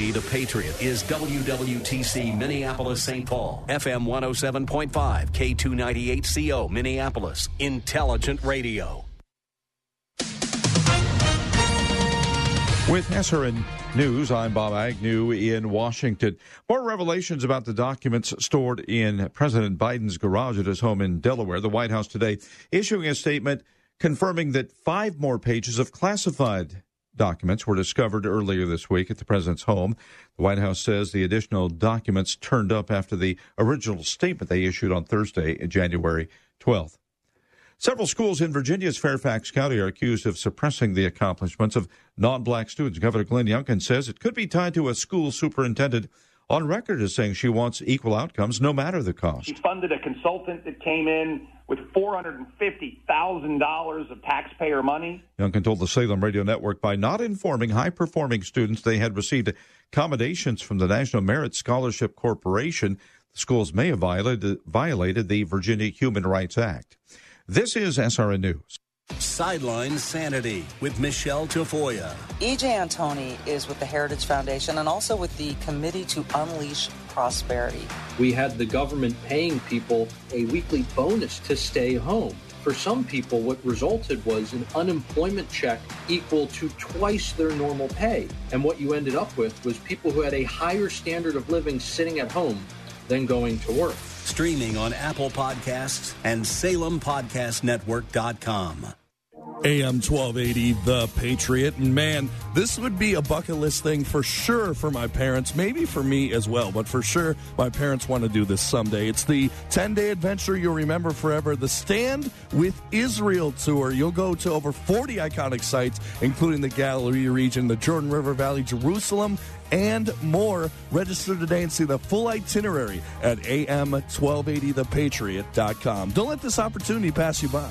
The Patriot is WWTC Minneapolis St. Paul, FM 107.5, K298CO Minneapolis, Intelligent Radio. With SRN News, I'm Bob Agnew in Washington. More revelations about the documents stored in President Biden's garage at his home in Delaware. The White House today issuing a statement confirming that five more pages of classified documents were discovered earlier this week at the president's home. The White House says the additional documents turned up after the original statement they issued on Thursday, January 12th. Several schools in Virginia's Fairfax County are accused of suppressing the accomplishments of non black students. Governor Glenn Youngkin says it could be tied to a school superintendent on record as saying she wants equal outcomes no matter the cost. She funded a consultant that came in with $450,000 of taxpayer money. Youngkin told the Salem Radio Network by not informing high performing students they had received accommodations from the National Merit Scholarship Corporation, the schools may have violated, violated the Virginia Human Rights Act. This is SRN News. Sideline Sanity with Michelle Tafoya. EJ Antoni is with the Heritage Foundation and also with the Committee to Unleash Prosperity. We had the government paying people a weekly bonus to stay home. For some people, what resulted was an unemployment check equal to twice their normal pay. And what you ended up with was people who had a higher standard of living sitting at home than going to work. Streaming on Apple Podcasts and SalemPodcastNetwork.com. AM 1280, The Patriot. And man, this would be a bucket list thing for sure for my parents, maybe for me as well, but for sure my parents want to do this someday. It's the 10 day adventure you'll remember forever, the Stand with Israel tour. You'll go to over 40 iconic sites, including the Galilee region, the Jordan River Valley, Jerusalem, and more. Register today and see the full itinerary at am1280thepatriot.com. Don't let this opportunity pass you by.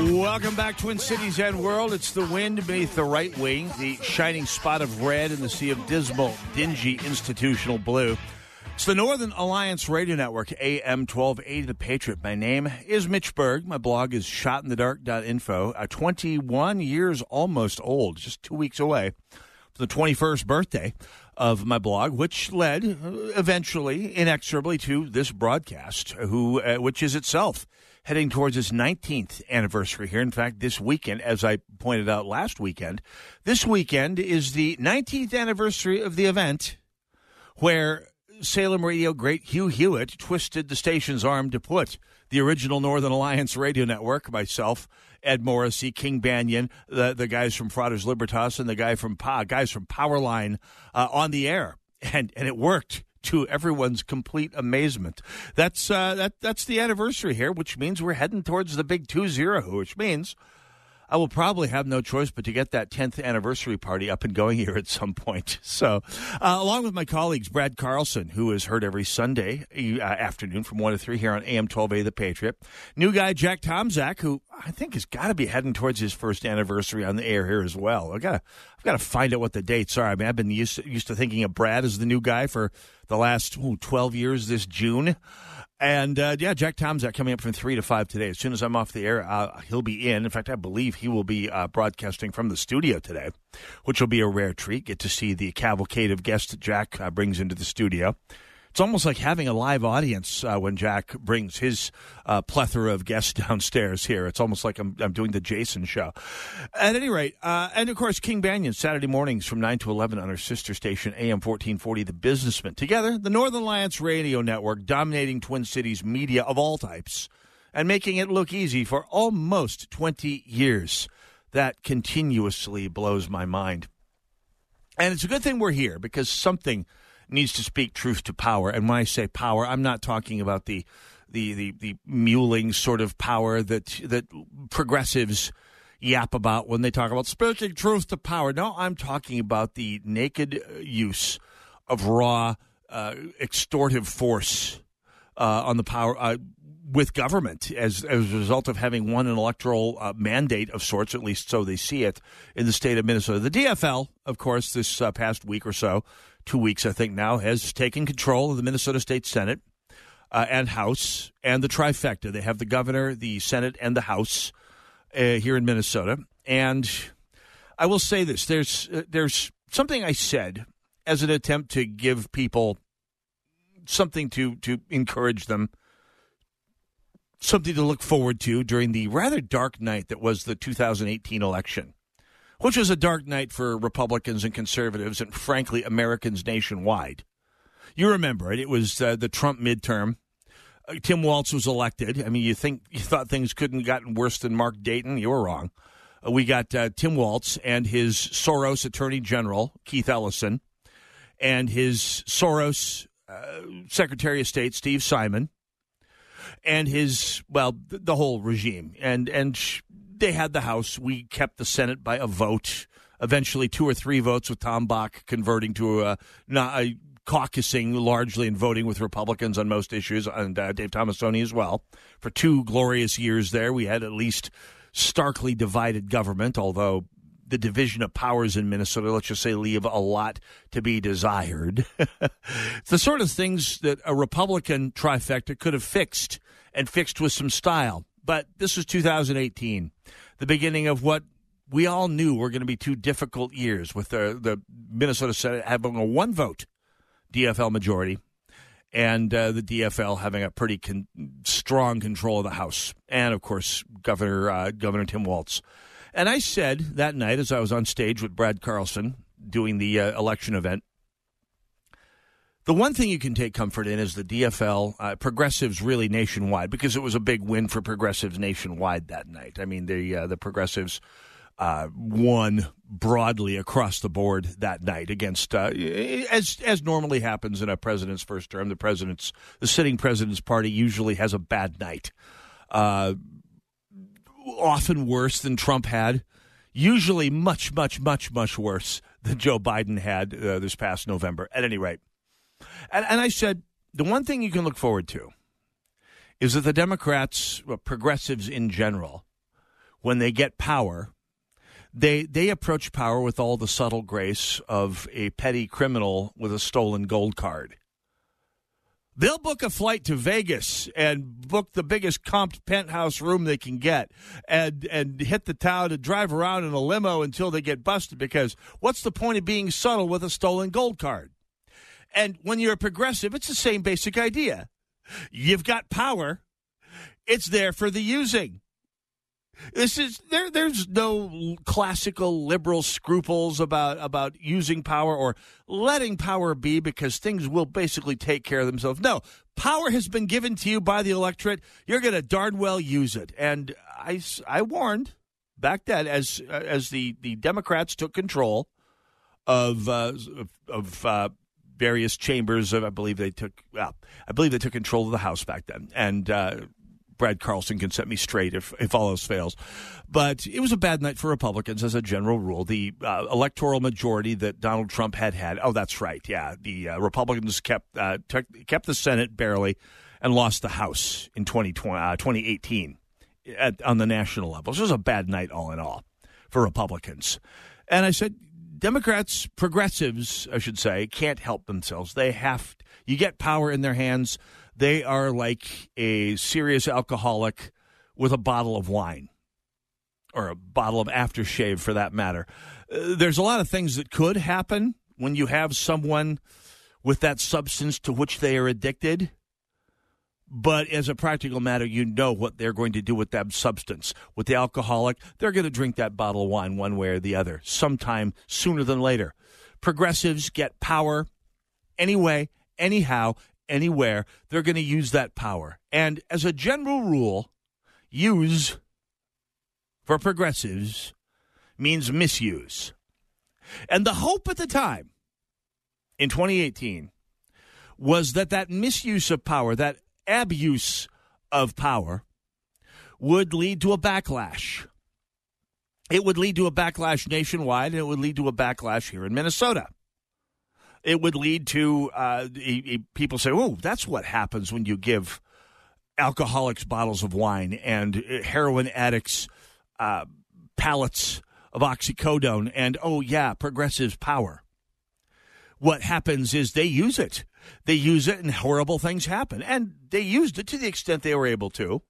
Welcome back, Twin Cities and world. It's the wind beneath the right wing, the shining spot of red in the sea of dismal, dingy institutional blue. It's the Northern Alliance Radio Network, AM 1280 The Patriot. My name is Mitch Berg. My blog is shotinthedark.info. Uh, 21 years almost old, just two weeks away from the 21st birthday of my blog, which led uh, eventually, inexorably, to this broadcast, who, uh, which is itself heading towards its 19th anniversary here. In fact, this weekend, as I pointed out last weekend, this weekend is the 19th anniversary of the event where Salem radio great Hugh Hewitt twisted the station's arm to put the original Northern Alliance radio network, myself, Ed Morrissey, King Banaian, the, the guys from Fratres Libertas, and the guy from pa, guys from Powerline uh, on the air. And, and it worked to everyone's complete amazement. That's uh, that that's the anniversary here, which means we're heading towards the big two zero, which means I will probably have no choice but to get that 10th anniversary party up and going here at some point. So, uh, along with my colleagues, Brad Carlson, who is heard every Sunday uh, afternoon from 1 to 3 here on AM 1280 The Patriot. New guy, Jack Tomczak, who I think has got to be heading towards his first anniversary on the air here as well. I got I've got to find out what the dates are. I mean, I've been used to, used to thinking of Brad as the new guy for the last ooh, 12 years this June. And uh, yeah, Jack Tomczak coming up from three to five today. As soon as I'm off the air, uh, he'll be in. In fact, I believe he will be uh, broadcasting from the studio today, which will be a rare treat. Get to see the cavalcade of guests that Jack uh, brings into the studio. It's almost like having a live audience uh, when Jack brings his uh, plethora of guests downstairs here. It's almost like I'm, I'm doing the Jason show. At any rate, uh, and of course, King Banaian, Saturday mornings from 9 to 11 on our sister station, AM 1440, The Businessman. Together, the Northern Alliance Radio Network, dominating Twin Cities media of all types and making it look easy for almost 20 years. That continuously blows my mind. And it's a good thing we're here because something – needs to speak truth to power. And when I say power, I'm not talking about the the the, the muling sort of power that that progressives yap about when they talk about speaking truth to power. No, I'm talking about the naked use of raw uh, extortive force uh, on the power uh, with government as, as a result of having won an electoral uh, mandate of sorts, at least so they see it in the state of Minnesota. The DFL, of course, this uh, past week or so two weeks, I think now, has taken control of the Minnesota State Senate uh, and House and the trifecta. They have the governor, the Senate, and the House uh, here in Minnesota. And I will say this: there's uh, there's something I said as an attempt to give people something to to encourage them, something to look forward to during the rather dark night that was the 2018 election which was a dark night for Republicans and conservatives and, frankly, Americans nationwide. You remember it. It was uh, the Trump midterm. Uh, Tim Walz was elected. I mean, you think you thought things couldn't gotten worse than Mark Dayton? You were wrong. Uh, we got uh, Tim Walz and his Soros Attorney General Keith Ellison, and his Soros uh, Secretary of State Steve Simon, and his well, the whole regime, and and they had the House. We kept the Senate by a vote. Eventually, two or three votes with Tom Bakk converting to a, not a caucusing largely and voting with Republicans on most issues, and uh, Dave Tomassoni as well. For two glorious years there, we had at least starkly divided government, although the division of powers in Minnesota, let's just say, leave a lot to be desired. the sort of things that a Republican trifecta could have fixed and fixed with some style. But this was 2018, the beginning of what we all knew were going to be two difficult years with the, the Minnesota Senate having a one vote DFL majority and uh, the DFL having a pretty con- strong control of the House, and of course Governor uh, Governor Tim Walz. And I said that night, as I was on stage with Brad Carlson doing the uh, election event, the one thing you can take comfort in is the DFL uh, progressives really nationwide because it was a big win for progressives nationwide that night. I mean, the uh, the progressives uh, won broadly across the board that night against uh, as as normally happens in a president's first term. The president's the sitting president's party usually has a bad night, uh, often worse than Trump had. Usually, much, much, much, much worse than Joe Biden had uh, this past November. At any rate. And, and I said, the one thing you can look forward to is that the Democrats, well, progressives in general, when they get power, they they approach power with all the subtle grace of a petty criminal with a stolen gold card. They'll book a flight to Vegas and book the biggest comped penthouse room they can get and and hit the town and drive around in a limo until they get busted because what's the point of being subtle with a stolen gold card? And when you're a progressive, it's the same basic idea. You've got power, it's there for the using. This is there. There's no classical liberal scruples about about using power or letting power be because things will basically take care of themselves. No, power has been given to you by the electorate. You're going to darn well use it. And I, I warned back then as as the the Democrats took control of uh, of, uh, various chambers of, I believe they took, well, I believe they took control of the House back then. And uh, Brad Carlson can set me straight if, if all else fails. But it was a bad night for Republicans as a general rule. The uh, electoral majority that Donald Trump had had, oh, that's right. Yeah. The uh, Republicans kept, uh, t- kept the Senate barely and lost the House in 2020, 2018 uh, at, on the national level. So it was a bad night all in all for Republicans. And I said, Democrats, progressives, I should say, can't help themselves. They have, you get power in their hands. They are like a serious alcoholic with a bottle of wine or a bottle of aftershave for that matter. Uh, there's a lot of things that could happen when you have someone with that substance to which they are addicted. But as a practical matter, you know what they're going to do with that substance. With the alcoholic, they're going to drink that bottle of wine one way or the other, sometime sooner than later. Progressives get power anyway, anyhow, anywhere. They're going to use that power. And as a general rule, use for progressives means misuse. And the hope at the time in 2018 was that that misuse of power, that abuse of power, would lead to a backlash. It would lead to a backlash nationwide, and it would lead to a backlash here in Minnesota. It would lead to uh, people say, "Oh, that's what happens when you give alcoholics bottles of wine and heroin addicts uh, pallets of oxycodone." And oh yeah, progressive power. What happens is they use it. They use it, and horrible things happen. And they used it to the extent they were able to.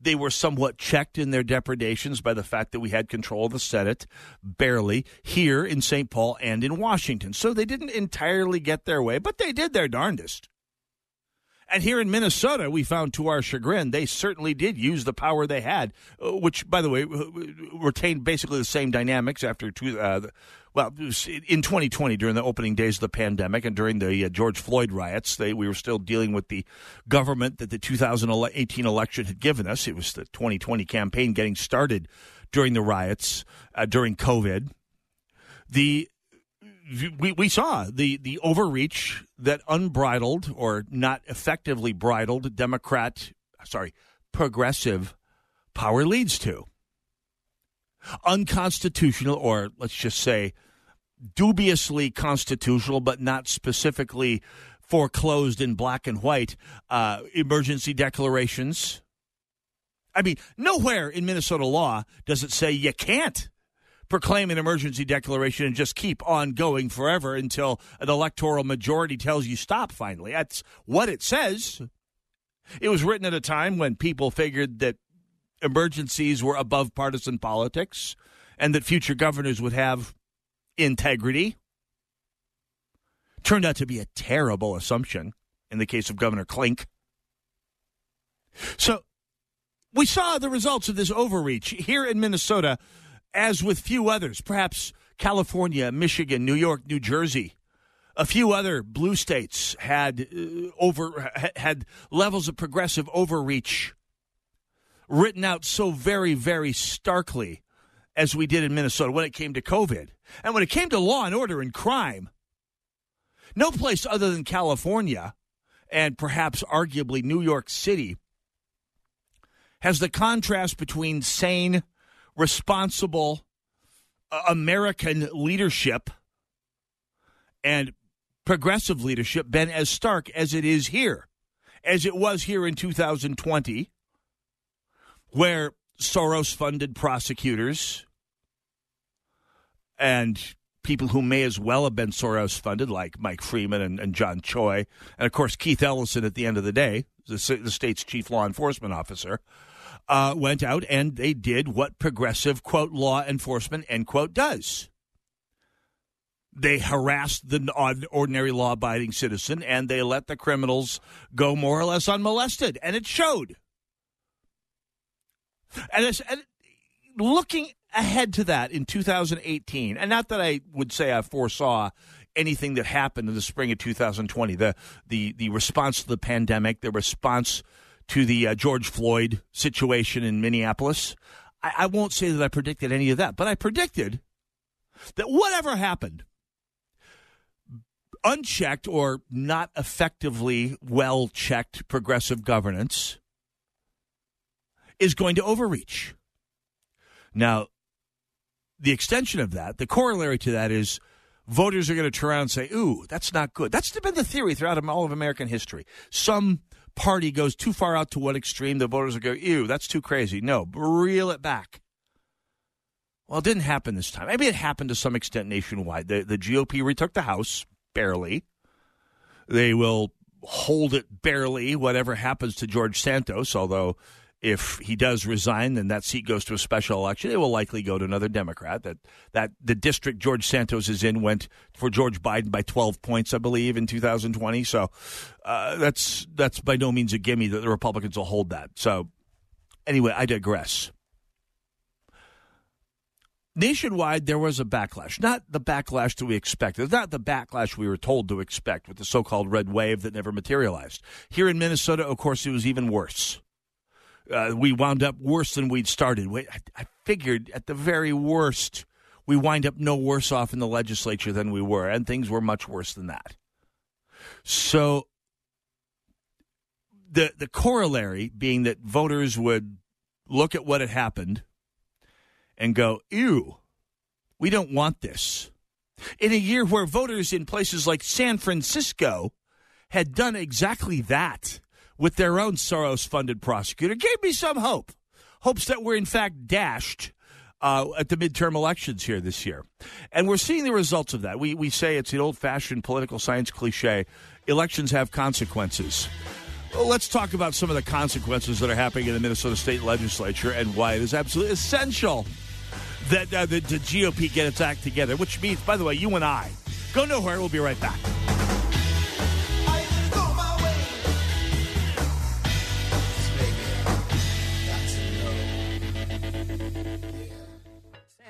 They were somewhat checked in their depredations by the fact that we had control of the Senate, barely, here in St. Paul and in Washington. So they didn't entirely get their way, but they did their darndest. And here in Minnesota, we found to our chagrin, they certainly did use the power they had, uh, which, by the way, retained basically the same dynamics after two, uh, well, in 2020 during the opening days of the pandemic and during the uh, George Floyd riots, they, we were still dealing with the government that the 2018 election had given us. It was the 2020 campaign getting started during the riots, uh, during COVID. The we, we saw the, the overreach that unbridled or not effectively bridled Democrat, sorry, progressive power leads to. Unconstitutional, or let's just say dubiously constitutional, but not specifically foreclosed in black and white uh, emergency declarations. I mean, nowhere in Minnesota law does it say you can't proclaim an emergency declaration and just keep on going forever until an electoral majority tells you stop finally. That's what it says. It was written at a time when people figured that emergencies were above partisan politics and that future governors would have integrity. Turned out to be a terrible assumption in the case of Governor Klink. So we saw the results of this overreach here in Minnesota, as with few others, perhaps California, Michigan, New York, New Jersey. A few other blue states had uh, over had levels of progressive overreach written out so very, very starkly as we did in Minnesota when it came to COVID. And when it came to law and order and crime, no place other than California and perhaps arguably New York City has the contrast between sane, responsible uh, American leadership and progressive leadership been as stark as it is here, as it was here in 2020, where Soros funded prosecutors and people who may as well have been Soros funded, like Mike Freeman and, and, John Choi, and of course Keith Ellison at the end of the day, the, the state's chief law enforcement officer, uh, went out and they did what progressive, quote, law enforcement, end quote, does. They harassed the ordinary law abiding citizen and they let the criminals go more or less unmolested, and it showed. And, and looking ahead to that in 2018, and not that I would say I foresaw anything that happened in the spring of 2020, the the the response to the pandemic, the response to the uh, George Floyd situation in Minneapolis. I, I won't say that I predicted any of that, but I predicted that whatever happened, unchecked or not effectively well checked progressive governance is going to overreach. Now, the extension of that, the corollary to that is voters are going to turn around and say, ooh, that's not good. That's been the theory throughout all of American history. Some party goes too far out to one extreme, the voters will go, ew, that's too crazy. No, reel it back. Well, it didn't happen this time. Maybe it happened to some extent nationwide. The, the GOP retook the House, barely. They will hold it barely, whatever happens to George Santos, although If he does resign, then that seat goes to a special election. It will likely go to another Democrat. That that the district George Santos is in went for George Biden by 12 points, I believe, in 2020. So uh, that's that's by no means a gimme that the Republicans will hold that. So anyway, I digress. Nationwide, there was a backlash. Not the backlash that we expected. Not the backlash we were told to expect with the so called red wave that never materialized. Here in Minnesota, of course, it was even worse. Uh, we wound up worse than we'd started. Wait, I, I figured at the very worst, we wind up no worse off in the legislature than we were, and things were much worse than that. So, the the corollary being that voters would look at what had happened and go, ew, we don't want this. In a year where voters in places like San Francisco had done exactly that with their own Soros funded prosecutor, gave me some hope. Hopes that were in fact dashed uh, at the midterm elections here this year. And we're seeing the results of that. We, we say it's an old fashioned political science cliche elections have consequences. Well, let's talk about some of the consequences that are happening in the Minnesota State Legislature and why it is absolutely essential that uh, the, the GOP get its act together, which means, by the way, you and I go nowhere. We'll be right back.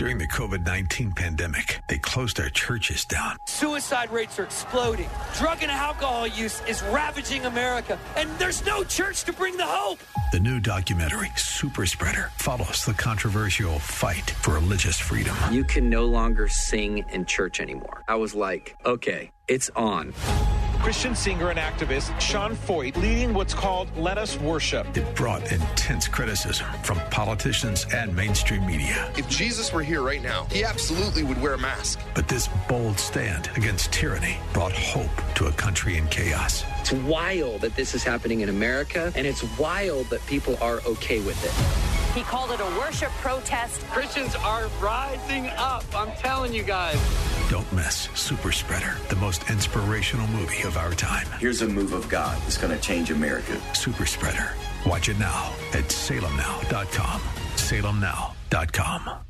During the COVID 19 pandemic, they closed our churches down. Suicide rates are exploding. Drug and alcohol use is ravaging America, and there's no church to bring the hope. The new documentary, Super Spreader, follows the controversial fight for religious freedom. You can no longer sing in church anymore. I was like, okay, it's on. Christian singer and activist Sean Feucht leading what's called Let Us Worship. It brought intense criticism from politicians and mainstream media. If Jesus were here right now, he absolutely would wear a mask. But this bold stand against tyranny brought hope to a country in chaos. It's wild that this is happening in America, and it's wild that people are okay with it. He called it a worship protest. Christians are rising up. I'm telling you guys. Don't miss Super Spreader, the most inspirational movie of our time. Here's a move of God that's going to change America. Super Spreader. Watch it now at salemnow.com. Salemnow.com.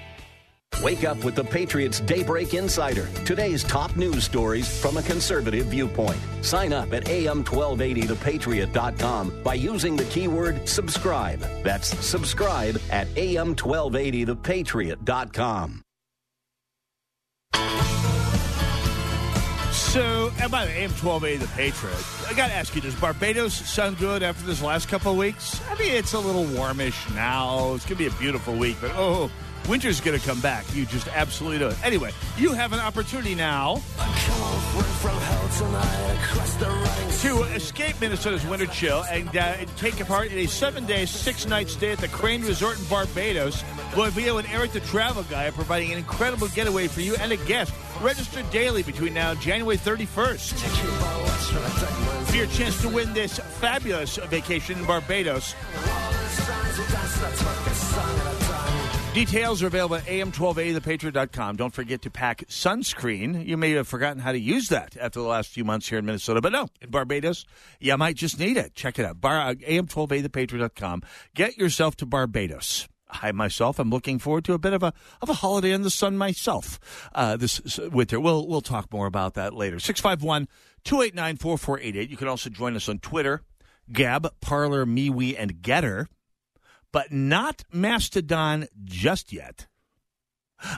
Wake up with the Patriots Daybreak Insider. Today's top news stories from a conservative viewpoint. Sign up at am1280thepatriot.com by using the keyword subscribe. That's subscribe at am1280thepatriot.com. So, and by the AM 1280, the Patriot, I got to ask you, does Barbados sound good after this last couple of weeks? I mean, it's a little warmish now. It's going to be a beautiful week, but oh, Winter's going to come back. You just absolutely know it. Anyway, you have an opportunity now to escape Minnesota's winter chill and uh, take part in a seven-day, six-night stay at the Crane Resort in Barbados. Boivio and Eric, the travel guy, are providing an incredible getaway for you and a guest. Register daily between now and January 31st for your chance to win this fabulous vacation in Barbados. Details are available at am1280thepatriot.com. Don't forget to pack sunscreen. You may have forgotten how to use that after the last few months here in Minnesota, but no, in Barbados, you might just need it. Check it out. Bar, uh, am1280thepatriot.com. Get yourself to Barbados. I myself am looking forward to a bit of a of a holiday in the sun myself uh, this winter. We'll we'll talk more about that later. 651 289 4488. You can also join us on Twitter, Gab, Parler, MeWe, and GETTR but not Mastodon just yet.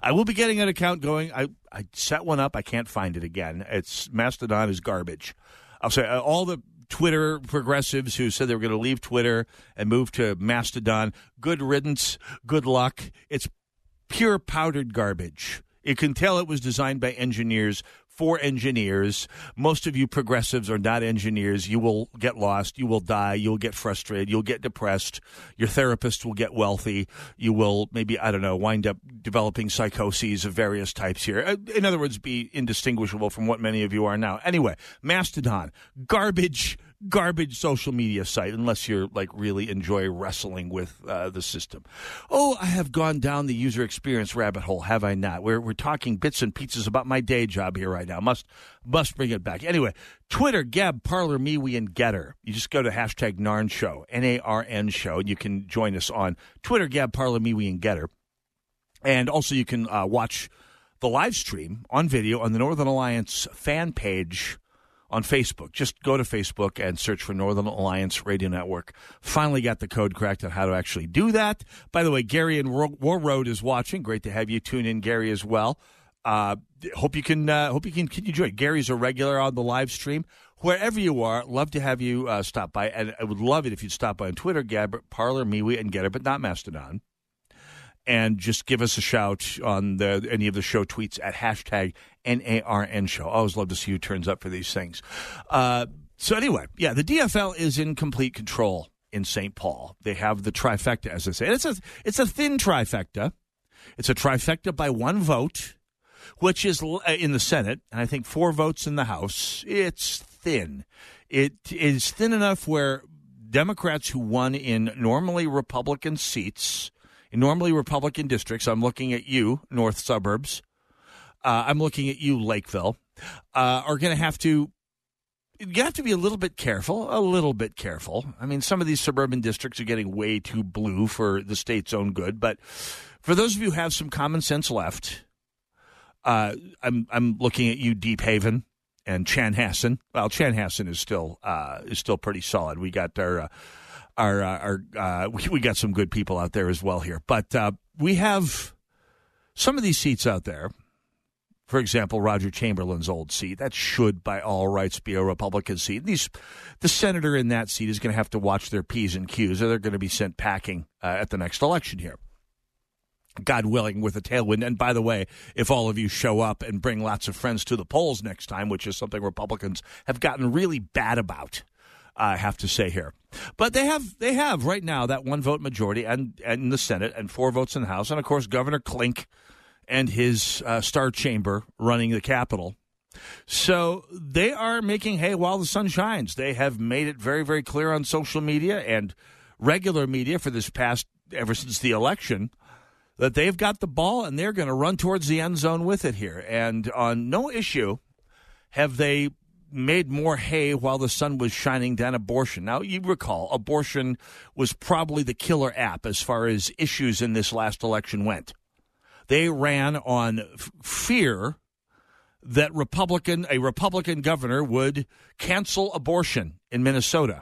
I will be getting an account going. I, I set one up. I can't find it again. It's Mastodon is garbage. I'll say uh, all the Twitter progressives who said they were going to leave Twitter and move to Mastodon. Good riddance. Good luck. It's pure powdered garbage. You can tell it was designed by engineers for engineers. Most of you progressives are not engineers. You will get lost. You will die. You'll get frustrated. You'll get depressed. Your therapist will get wealthy. You will maybe, I don't know, wind up developing psychoses of various types here. Uh, in other words, be indistinguishable from what many of you are now. Anyway, Mastodon, garbage garbage social media site unless you're like really enjoy wrestling with uh, the system. Oh, I have gone down the user experience rabbit hole, have I not? We're we're talking bits and pieces about my day job here right now. Must must bring it back. Anyway, Twitter, Gab, Parler, MeWe, and GETTR. You just go to hashtag Narn Show, N A R N Show, and you can join us on Twitter, Gab, Parler, MeWe, and GETTR. And also, you can uh, watch the live stream on video on the Northern Alliance fan page on Facebook. Just go to Facebook and search for Northern Alliance Radio Network. Finally got the code cracked on how to actually do that. By the way, Gary and Warroad is watching. Great to have you tune in, Gary, as well. Uh, hope you can. Uh, hope you can. Can join? Gary's a regular on the live stream. Wherever you are, love to have you uh, stop by, and I would love it if you'd stop by on Twitter, Gab, Parler, MeWe, and GETTR, but not Mastodon and just give us a shout on the, any of the show tweets at hashtag NARN show. I always love to see who turns up for these things. Uh, so anyway, yeah, the DFL is in complete control in St. Paul. They have the trifecta, as I say. it's a it's a thin trifecta. It's a trifecta by one vote, which is uh, in the Senate, and I think four votes in the House. It's thin. It is thin enough where Democrats who won in normally Republican seats normally Republican districts. I'm looking at you, North Suburbs. Uh, I'm looking at you, Lakeville. Uh, are going to have to. You have to be a little bit careful, a little bit careful. I mean, some of these suburban districts are getting way too blue for the state's own good. But for those of you who have some common sense left, uh, I'm I'm looking at you, Deephaven and Chanhassen. Well, Chanhassen is still uh, is still pretty solid. We got our uh, our uh, our uh, we, we got some good people out there as well here. But uh, we have some of these seats out there. For example, Roger Chamberlain's old seat that should, by all rights, be a Republican seat. These, the senator in that seat is going to have to watch their p's and q's, or they're going to be sent packing uh, at the next election here. God willing, with a tailwind. And by the way, if all of you show up and bring lots of friends to the polls next time, which is something Republicans have gotten really bad about, I have to say here. But they have they have right now that one vote majority and, and in the Senate and four votes in the House, and of course Governor Klink and his uh, star chamber running the Capitol. So they are making hay while the sun shines. They have made it very very clear on social media and regular media for this past ever since the election that they've got the ball and they're going to run towards the end zone with it here. And on no issue have they made more hay while the sun was shining than abortion. Now, you recall, abortion was probably the killer app as far as issues in this last election went. They ran on f- fear that Republican a Republican governor would cancel abortion in Minnesota.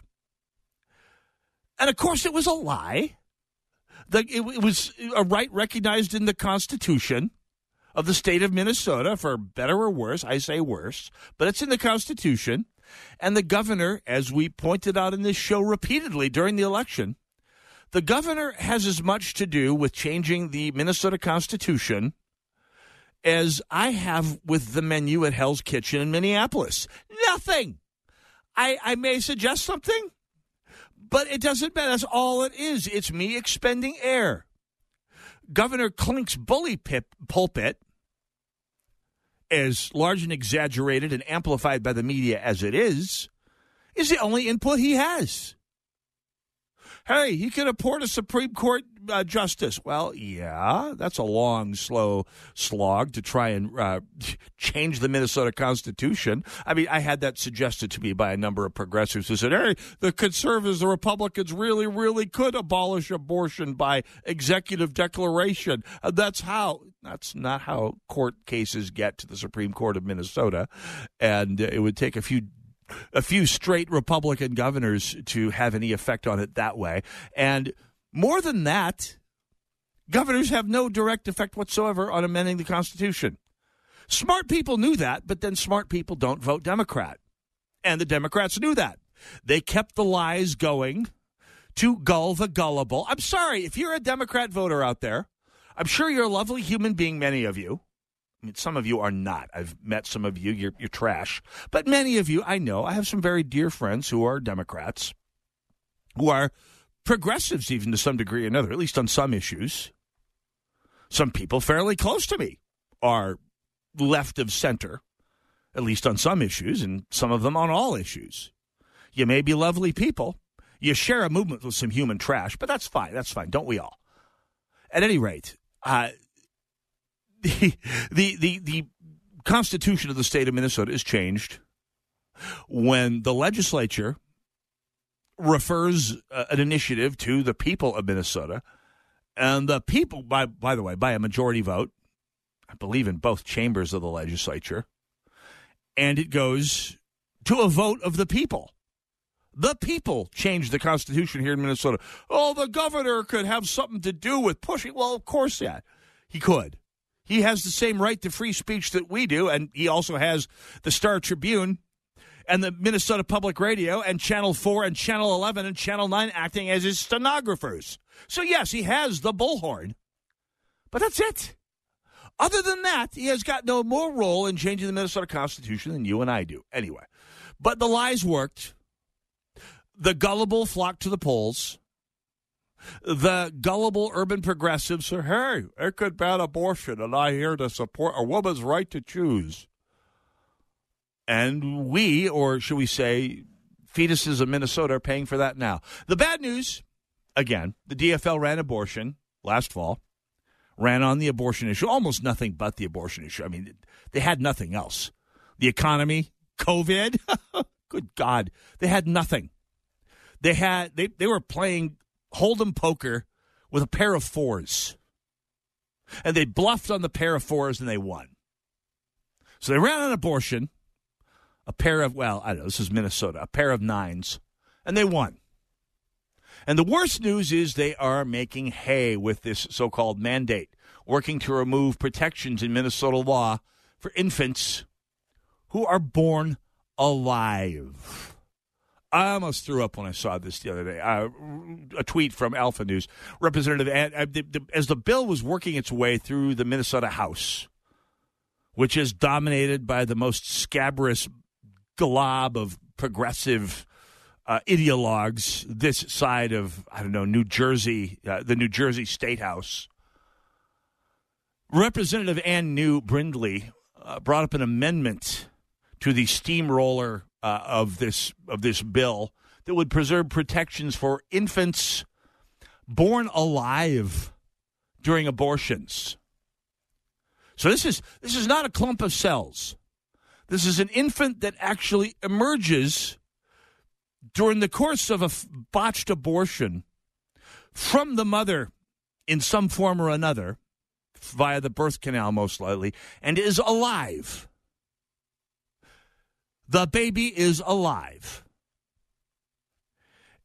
And of course it was a lie. The, it, it was a right recognized in the Constitution of the state of Minnesota, for better or worse. I say worse, but it's in the Constitution. And the governor, as we pointed out in this show repeatedly during the election, The governor has as much to do with changing the Minnesota Constitution as I have with the menu at Hell's Kitchen in Minneapolis. Nothing. I, I may suggest something, but it doesn't matter. That's all it is. It's me expending air. Governor Klink's bully pip, pulpit, as large and exaggerated and amplified by the media as it is, is the only input he has. Hey, he can appoint a Supreme Court uh, justice. Well, yeah, that's a long, slow slog to try and uh, change the Minnesota Constitution. I mean, I had that suggested to me by a number of progressives who said, hey, the conservatives, the Republicans really, really could abolish abortion by executive declaration. Uh, that's how. That's not how court cases get to the Supreme Court of Minnesota. And it would take a few a few straight Republican governors to have any effect on it that way. And more than that, governors have no direct effect whatsoever on amending the Constitution. Smart people knew that, but then smart people don't vote Democrat. And the Democrats knew that. They kept the lies going to gull the gullible. I'm sorry, if you're a Democrat voter out there, I'm sure you're a lovely human being, many of you. I mean, some of you are not. I've met some of you. You're, you're trash. But many of you, I know. I have some very dear friends who are Democrats, who are progressives, even to some degree or another, at least on some issues. Some people fairly close to me are left of center, at least on some issues, and some of them on all issues. You may be lovely people. You share a movement with some human trash, but that's fine. That's fine. Don't we all? At any rate, uh, the, the the the Constitution of the state of Minnesota is changed when the legislature refers uh, an initiative to the people of Minnesota, and the people, by by the way, by a majority vote, I believe in both chambers of the legislature, and it goes to a vote of the people. The people changed the Constitution here in Minnesota. Oh, the governor could have something to do with pushing. Well, of course, yeah, he could. He has the same right to free speech that we do, and he also has the Star Tribune and the Minnesota Public Radio and Channel 4 and Channel 11 and Channel 9 acting as his stenographers. So, yes, he has the bullhorn, but that's it. Other than that, he has got no more role in changing the Minnesota Constitution than you and I do. Anyway, but the lies worked. The gullible flocked to the polls the gullible urban progressives say, hey, it could ban abortion, and I here to support a woman's right to choose. And we, or should we say, fetuses of Minnesota, are paying for that now. The bad news, again, the DFL ran abortion last fall, ran on the abortion issue, almost nothing but the abortion issue. I mean, they had nothing else. The economy, COVID, good God, they had nothing. They had they, they were playing hold'em poker with a pair of fours. And they bluffed on the pair of fours and they won. So they ran an abortion, a pair of, well, I don't know, this is Minnesota, a pair of nines, and they won. And the worst news is they are making hay with this so called mandate, working to remove protections in Minnesota law for infants who are born alive. I almost threw up when I saw this the other day. Uh, a tweet from Alpha News. Representative, uh, the, as the bill was working its way through the Minnesota House, which is dominated by the most scabrous glob of progressive uh, ideologues this side of, I don't know, New Jersey, uh, the New Jersey State House. Representative Anne Neu Brindley uh, brought up an amendment to the steamroller uh, of this of this bill that would preserve protections for infants born alive during abortions. So this is this is not a clump of cells. This is an infant that actually emerges during the course of a botched abortion from the mother in some form or another via the birth canal most likely and is alive the baby is alive.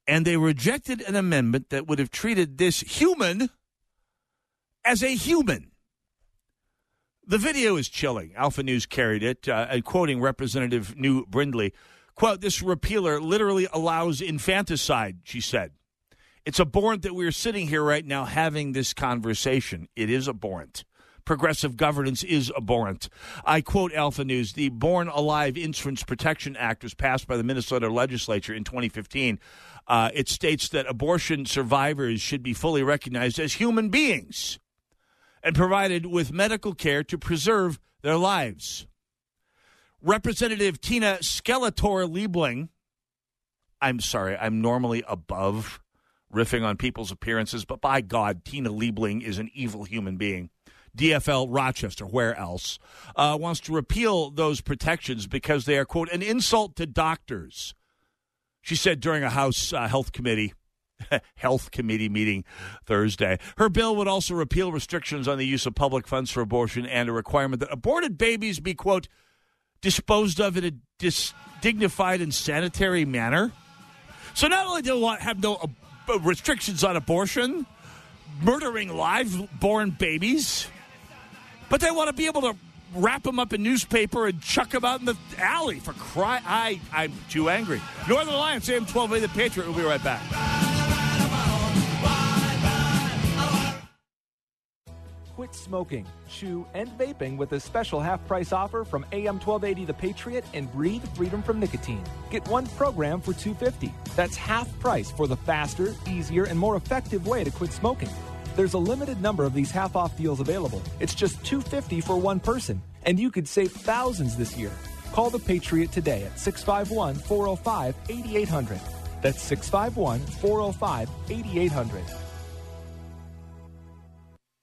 And they rejected an amendment that would have treated this human as a human. The video is chilling. Alpha News carried it, uh, quoting Representative Neu Brindley, quote, this repealer literally allows infanticide, she said. It's abhorrent that we're sitting here right now having this conversation. It is abhorrent. Progressive governance is abhorrent. I quote Alpha News The Born Alive Infants Protection Act was passed by the Minnesota legislature in 2015. Uh, it states that abortion survivors should be fully recognized as human beings and provided with medical care to preserve their lives. Representative Tina Skeletor Liebling, I'm sorry, I'm normally above riffing on people's appearances, but by God, Tina Liebling is an evil human being. DFL Rochester, where else, uh, wants to repeal those protections because they are, quote, an insult to doctors. She said during a House uh, Health Committee. Health Committee meeting Thursday. Her bill would also repeal restrictions on the use of public funds for abortion and a requirement that aborted babies be, quote, disposed of in a dis- dignified and sanitary manner. So not only do they have no uh, restrictions on abortion, murdering live born babies, but they want to be able to wrap them up in newspaper and chuck them out in the alley for cry. I I'm too angry. Northern Alliance AM 12A the Patriot. We'll be right back. Quit smoking, chew, and vaping with a special half price offer from AM 1280 The Patriot and breathe freedom from nicotine. Get one program for 250. That's half price for the faster, easier, and more effective way to quit smoking. There's a limited number of these half off deals available. It's just 250 for one person, and you could save thousands this year. Call the Patriot today at 651 405 8800. That's 651 405 8800.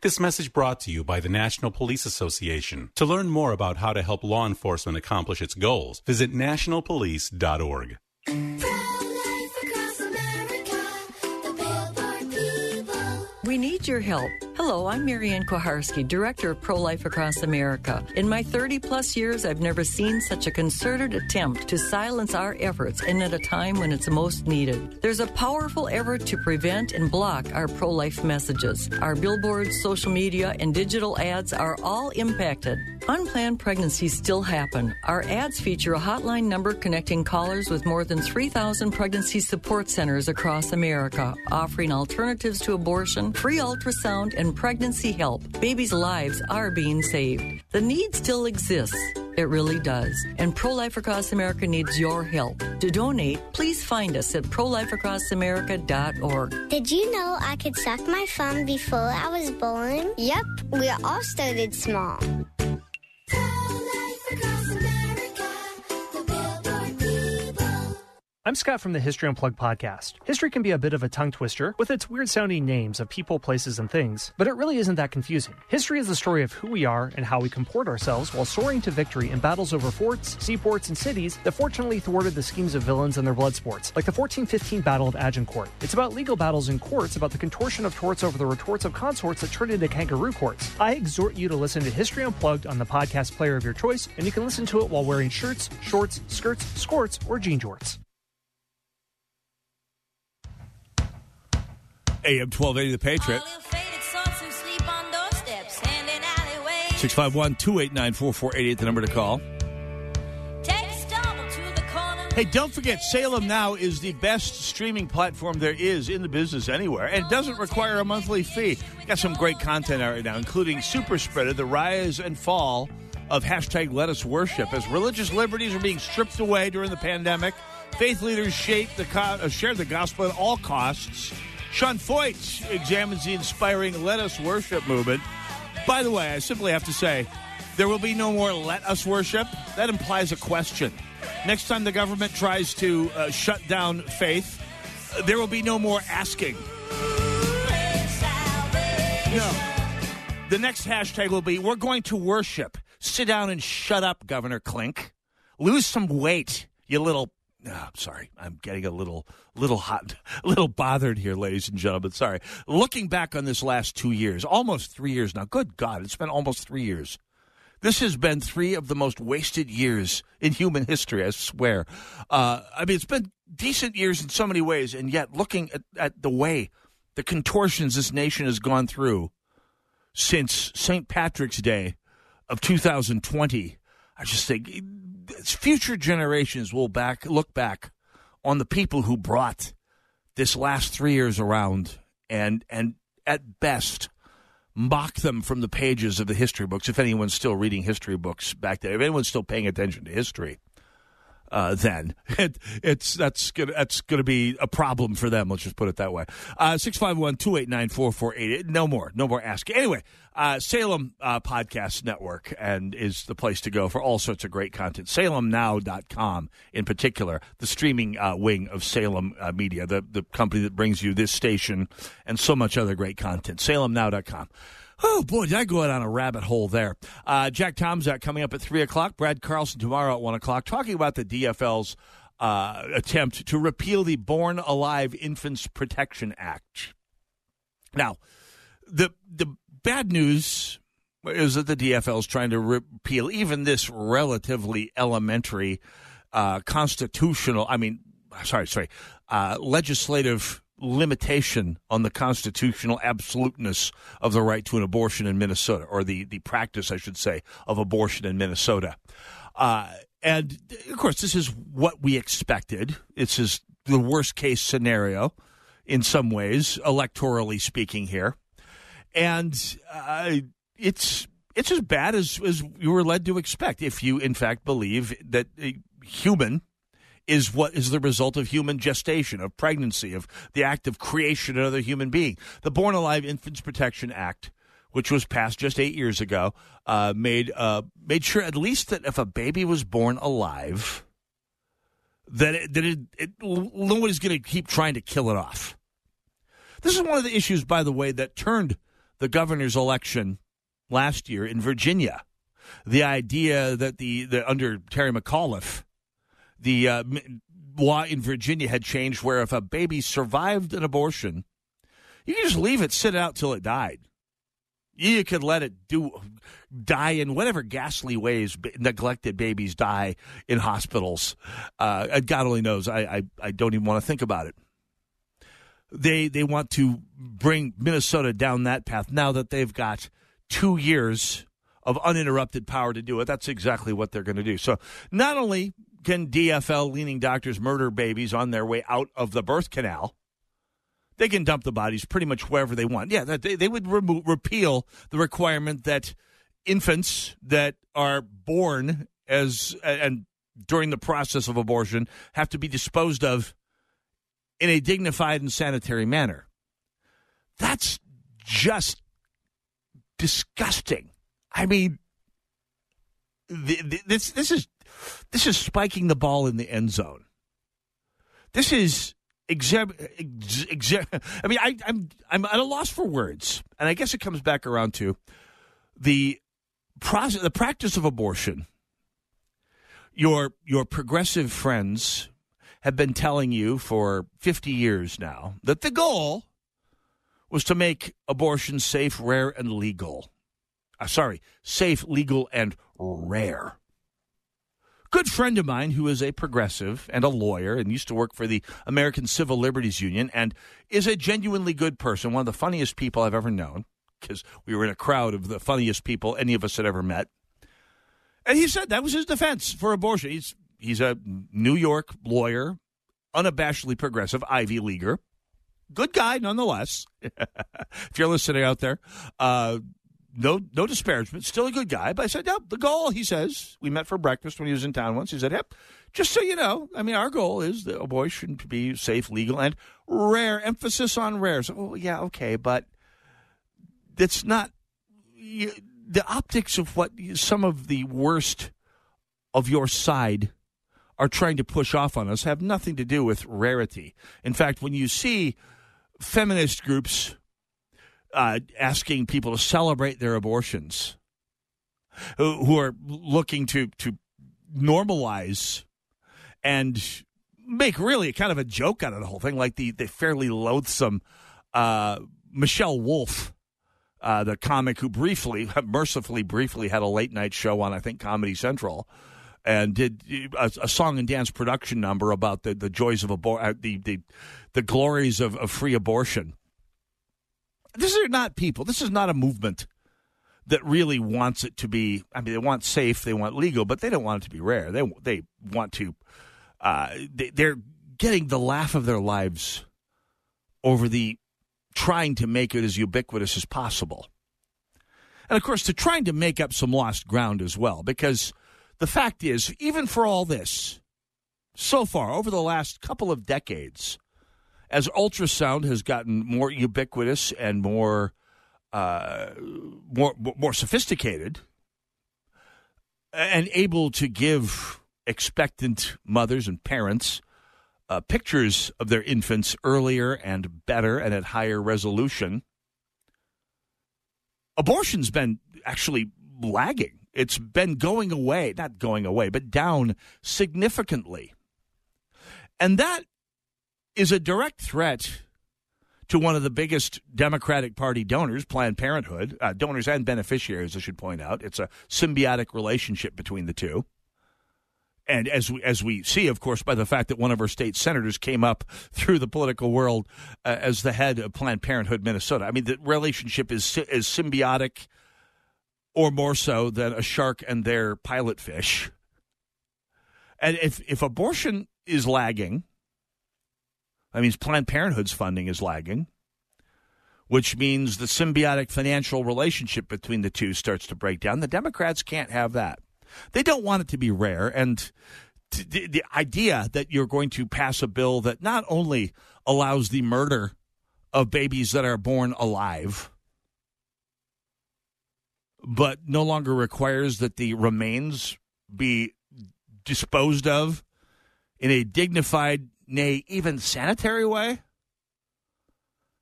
This message brought to you by the National Police Association. To learn more about how to help law enforcement accomplish its goals, visit nationalpolice.org. We need your help. Hello, I'm Marianne Kuharski, Director of Pro Life Across America. In my 30 plus years, I've never seen such a concerted attempt to silence our efforts and at a time when it's most needed. There's a powerful effort to prevent and block our pro life messages. Our billboards, social media, and digital ads are all impacted. Unplanned pregnancies still happen. Our ads feature a hotline number connecting callers with more than 3,000 pregnancy support centers across America, offering alternatives to abortion, free ultrasound, and pregnancy help. Babies' lives are being saved. The need still exists. It really does. And Pro Life Across America needs your help. To donate, please find us at prolifeacrossamerica.org. Did you know I could suck my thumb before I was born? Yep, we all started small. I'm Scott from the History Unplugged podcast. History can be a bit of a tongue twister with its weird sounding names of people, places, and things, but it really isn't that confusing. History is the story of who we are and how we comport ourselves while soaring to victory in battles over forts, seaports, and cities that fortunately thwarted the schemes of villains and their blood sports, like the 1415 Battle of Agincourt. It's about legal battles in courts, about the contortion of torts over the retorts of consorts that turned into kangaroo courts. I exhort you to listen to History Unplugged on the podcast player of your choice, and you can listen to it while wearing shirts, shorts, skirts, skirts, or jean jorts. AM 1280 The Patriot. 651 289 4488, the number to call. Hey, don't forget, Salem Now is the best streaming platform there is in the business anywhere, and it doesn't require a monthly fee. Got some great content out right now, including Super Spreader, the rise and fall of hashtag Let Us Worship, as religious liberties are being stripped away during the pandemic. Faith leaders shape the co- uh, share the gospel at all costs. Sean Feucht examines the inspiring Let Us Worship movement. By the way, I simply have to say, There will be no more let us worship. That implies a question. Next time the government tries to uh, shut down faith, uh, there will be no more asking. No. The next hashtag will be We're going to worship. Sit down and shut up, Governor Clink. Lose some weight, you little. Oh, sorry. I'm getting a little, little hot, a little bothered here, ladies and gentlemen. Sorry. Looking back on this last two years, almost three years now. Good God, it's been almost three years. This has been three of the most wasted years in human history, I swear. Uh, I mean, it's been decent years in so many ways, and yet looking at, at the way the contortions this nation has gone through since St. Patrick's Day of 2020, I just think future generations will back look back on the people who brought this last three years around and and at best mock them from the pages of the history books if anyone's still reading history books back then if anyone's still paying attention to history uh, then it, it's that's gonna that's gonna be a problem for them. Let's just put it that way. Uh, six five one two eight nine four four eight. No more, no more asking. Anyway, uh, Salem uh, Podcast Network and is the place to go for all sorts of great content. SalemNow.com in particular, the streaming uh, wing of Salem uh, Media, the the company that brings you this station and so much other great content. SalemNow.com. Oh boy, did I go out on a rabbit hole there? Uh, Jack Tomczak coming up at three o'clock. Brad Carlson tomorrow at one o'clock, talking about the DFL's uh, attempt to repeal the Born Alive Infants Protection Act. Now, the the bad news is that the DFL is trying to repeal even this relatively elementary uh, constitutional. I mean, sorry, sorry, uh, legislative limitation on the constitutional absoluteness of the right to an abortion in Minnesota, or the, the practice, I should say, of abortion in Minnesota. Uh, and of course, this is what we expected. This is the worst case scenario in some ways, electorally speaking, here. And uh, it's it's as bad as, as you were led to expect if you, in fact, believe that a human is what is the result of human gestation, of pregnancy, of the act of creation of another human being. The Born Alive Infants Protection Act, which was passed just eight years ago, uh, made uh, made sure at least that if a baby was born alive, that it, that it, it nobody's going to keep trying to kill it off. This is one of the issues, by the way, that turned the governor's election last year in Virginia. The idea that the, the under Terry McAuliffe the uh, law in Virginia had changed where if a baby survived an abortion, you can just leave it sit out till it died. You could let it do die in whatever ghastly ways neglected babies die in hospitals. Uh, God only knows. I, I, I don't even want to think about it. They they want to bring Minnesota down that path now that they've got two years of uninterrupted power to do it. That's exactly what they're going to do. So not only can DFL leaning doctors murder babies on their way out of the birth canal? They can dump the bodies pretty much wherever they want. Yeah, they, they would remove, repeal the requirement that infants that are born as and during the process of abortion have to be disposed of in a dignified and sanitary manner. That's just disgusting. I mean, this this is this is spiking the ball in the end zone. This is exam. Exam, I mean, I, I'm I'm at a loss for words, and I guess it comes back around to the process, the practice of abortion. Your your progressive friends have been telling you for 50 years now that the goal was to make abortion safe, rare, and legal. Uh, sorry, safe, legal, and rare good friend of mine who is a progressive and a lawyer and used to work for the American Civil Liberties Union and is a genuinely good person, one of the funniest people I've ever known, because we were in a crowd of the funniest people any of us had ever met. And he said that was his defense for abortion. He's he's a New York lawyer, unabashedly progressive, Ivy leaguer. Good guy nonetheless. if you're listening out there, uh, no no disparagement, still a good guy. But I said, no, the goal, he says, we met for breakfast when he was in town once. He said, yep, just so you know, I mean, our goal is that abortion should be safe, legal, and rare. Emphasis on rare. So, oh, yeah, okay, but it's not. You, the optics of what some of the worst of your side are trying to push off on us have nothing to do with rarity. In fact, when you see feminist groups uh, asking people to celebrate their abortions, who, who are looking to to normalize and make really kind of a joke out of the whole thing, like the the fairly loathsome uh, Michelle Wolf. Uh, the comic who briefly, mercifully briefly, had a late night show on, I think, Comedy Central, and did a, a, song and dance production number about the, the joys of abor- uh, the, the the glories of, of free abortion. These are not people. This is not a movement that really wants it to be. I mean, they want safe, they want legal, but they don't want it to be rare. They they want to. Uh, they, they're getting the laugh of their lives over the trying to make it as ubiquitous as possible. And of course, to trying to make up some lost ground as well, because the fact is, even for all this, so far, over the last couple of decades, as ultrasound has gotten more ubiquitous and more uh, more more sophisticated and able to give expectant mothers and parents uh, pictures of their infants earlier and better and at higher resolution. Abortion's been actually lagging it's been going away, not going away, but down significantly. And that is a direct threat to one of the biggest Democratic Party donors, Planned Parenthood, uh, donors and beneficiaries, I should point out. It's a symbiotic relationship between the two. And as we, as we see, of course, by the fact that one of our state senators came up through the political world uh, as the head of Planned Parenthood Minnesota, I mean, the relationship is, is symbiotic or more so than a shark and their pilot fish. And if, if abortion is lagging, that means Planned Parenthood's funding is lagging, which means the symbiotic financial relationship between the two starts to break down. The Democrats can't have that. They don't want it to be rare. And the, the idea that you're going to pass a bill that not only allows the murder of babies that are born alive, but no longer requires that the remains be disposed of in a dignified, nay, even sanitary way,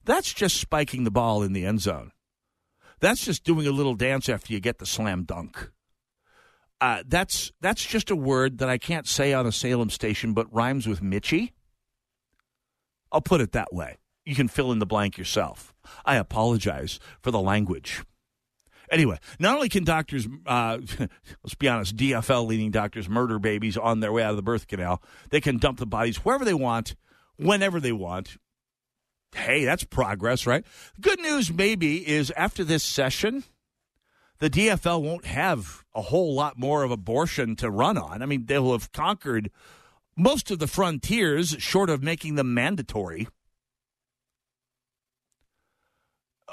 that's just spiking the ball in the end zone. That's just doing a little dance after you get the slam dunk. Uh, that's that's just a word that I can't say on a Salem station, but rhymes with Mitchy. I'll put it that way. You can fill in the blank yourself. I apologize for the language. Anyway, not only can doctors, uh, let's be honest, DFL leading doctors murder babies on their way out of the birth canal, they can dump the bodies wherever they want, whenever they want. Hey, that's progress, right? Good news, maybe, is after this session, the DFL won't have a whole lot more of abortion to run on. I mean, they'll have conquered most of the frontiers, short of making them mandatory.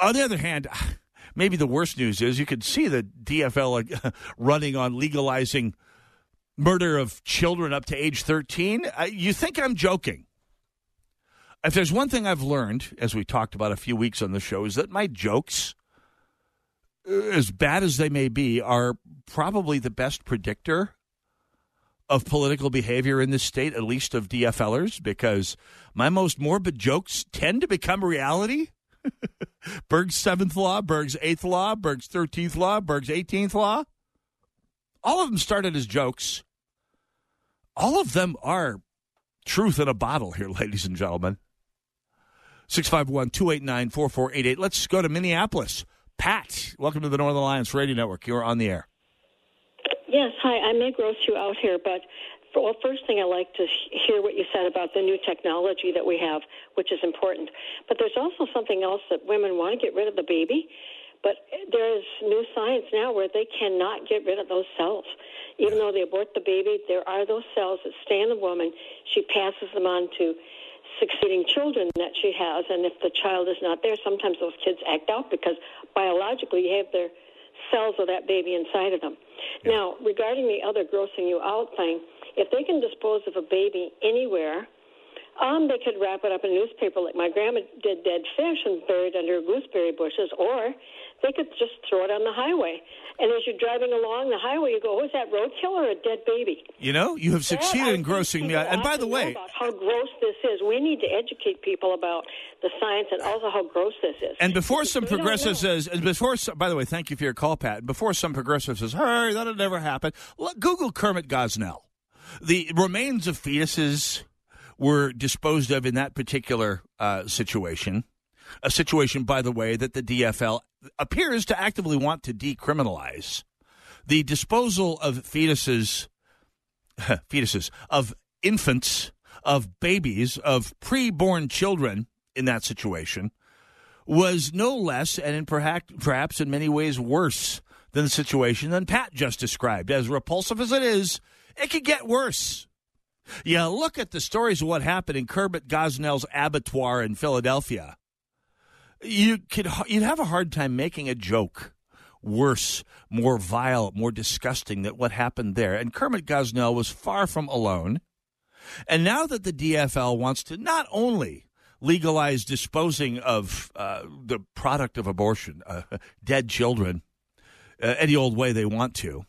On the other hand, maybe the worst news is you could see the DFL running on legalizing murder of children up to age 13. Uh, you think I'm joking. If there's one thing I've learned, as we talked about a few weeks on the show, is that my jokes, uh, as bad as they may be, are probably the best predictor of political behavior in this state, at least of DFLers, because my most morbid jokes tend to become reality Berg's seventh law, Berg's eighth law, Berg's 13th law, Berg's 18th law. All of them started as jokes. All of them are truth in a bottle here, ladies and gentlemen. 651 289 4488. Let's go to Minneapolis. Pat, welcome to the Northern Alliance Radio Network. You're on the air. Yes, hi. I may gross you out here, but well, first thing I like to hear what you said about the new technology that we have, which is important. But there's also something else that women want to get rid of the baby, but eh, there's new science now where they cannot get rid of those cells. Even though they abort the baby, there are those cells that stay in the woman. She passes them on to succeeding children that she has, and if the child is not there, sometimes those kids act out because biologically you have their cells of that baby inside of them. Yeah. Now, regarding the other grossing you out thing, if they can dispose of a baby anywhere, Um, they could wrap it up in a newspaper like my grandma did dead fish and buried under gooseberry bushes, or they could just throw it on the highway. And as you're driving along the highway, you go, "Was that roadkill or a dead baby?" You know, you have succeeded in grossing me out. And by the way, about how gross this is, we need to educate people about the science and also how gross this is. And before some progressive says, and before, some, by the way, thank you for your call, Pat. Before some progressive says, "Hey, that'll never happen," look, Google Kermit Gosnell. The remains of fetuses were disposed of in that particular uh, situation. A situation, by the way, that the DFL appears to actively want to decriminalize. The disposal of fetuses, fetuses, of infants, of babies, of preborn children in that situation was no less and in perhaps, perhaps in many ways worse than the situation than Pat just described. As repulsive as it is, it could get worse. You look at the stories of what happened in Kermit Gosnell's abattoir in Philadelphia. You could you'd have a hard time making a joke worse, more vile, more disgusting than what happened there. And Kermit Gosnell was far from alone. And now that the DFL wants to not only legalize disposing of uh, the product of abortion, uh, dead children, uh, any old way they want to,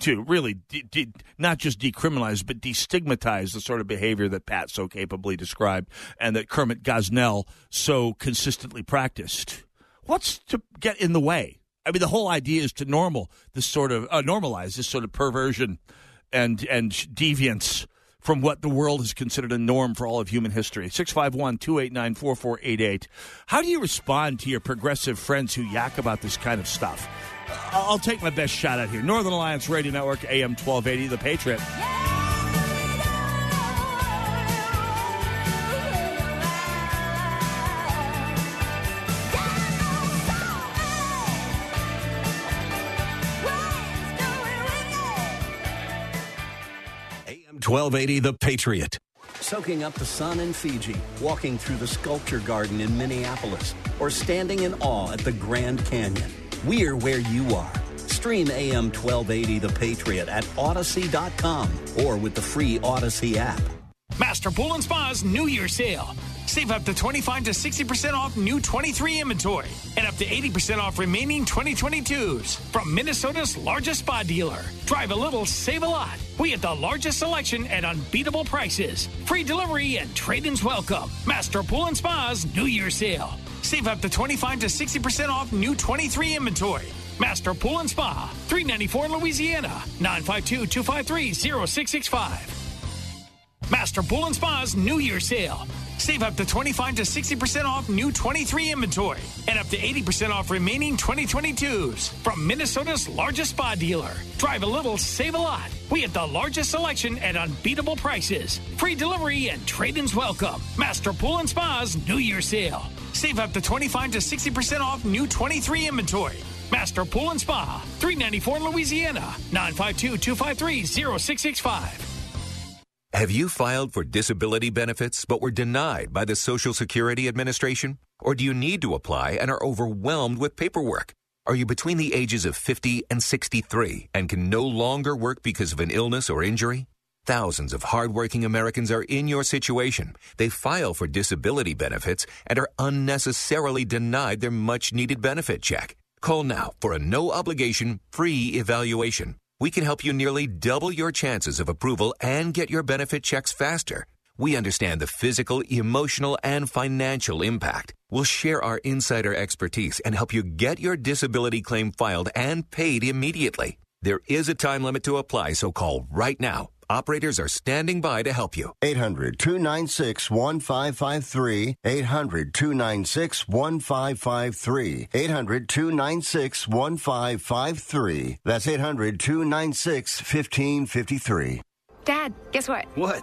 to really de- de- not just decriminalize but destigmatize the sort of behavior that Pat so capably described and that Kermit Gosnell so consistently practiced. What's to get in the way? I mean, the whole idea is to normal this sort of uh, normalize this sort of perversion and and deviance from what the world has considered a norm for all of human history. 651 289 4488. How do you respond to your progressive friends who yak about this kind of stuff? I'll take my best shot out here. Northern Alliance Radio Network, AM 1280, The Patriot. AM 1280, The Patriot. Soaking up the sun in Fiji, walking through the sculpture garden in Minneapolis, or standing in awe at the Grand Canyon. We're where you are. Stream AM 1280 The Patriot at Audacy.com or with the free Audacy app. Master Pool and Spa's New Year sale. Save up to 25 to 60% off new 23 inventory and up to 80% off remaining 2022s from Minnesota's largest spa dealer. Drive a little, save a lot. We have the largest selection at unbeatable prices. Free delivery and trade ins welcome. Master Pool and Spa's New Year sale. Save up to 25 to 60% off new 23 inventory. Master Pool and Spa, 394 in Louisiana, 952 253 0665. Master Pool and Spa's New Year sale. Save up to 25 to 60% off new 23 inventory and up to 80% off remaining 2022s from Minnesota's largest spa dealer. Drive a little, save a lot. We have the largest selection at unbeatable prices. Free delivery and trade ins welcome. Master Pool and Spa's New Year sale. Save up to 25 to 60% off new 23 inventory. Master Pool and Spa, 394 in Louisiana, 952 253 0665. Have you filed for disability benefits but were denied by the Social Security Administration? Or do you need to apply and are overwhelmed with paperwork? Are you between the ages of 50 and 63 and can no longer work because of an illness or injury? Thousands of hardworking Americans are in your situation. They file for disability benefits and are unnecessarily denied their much needed benefit check. Call now for a no obligation free evaluation. We can help you nearly double your chances of approval and get your benefit checks faster. We understand the physical, emotional, and financial impact. We'll share our insider expertise and help you get your disability claim filed and paid immediately. There is a time limit to apply, so call right now. Operators are standing by to help you. 800 296 1553. 800 296 1553. 800 296 1553. That's 800 296 1553. Dad, guess what? What?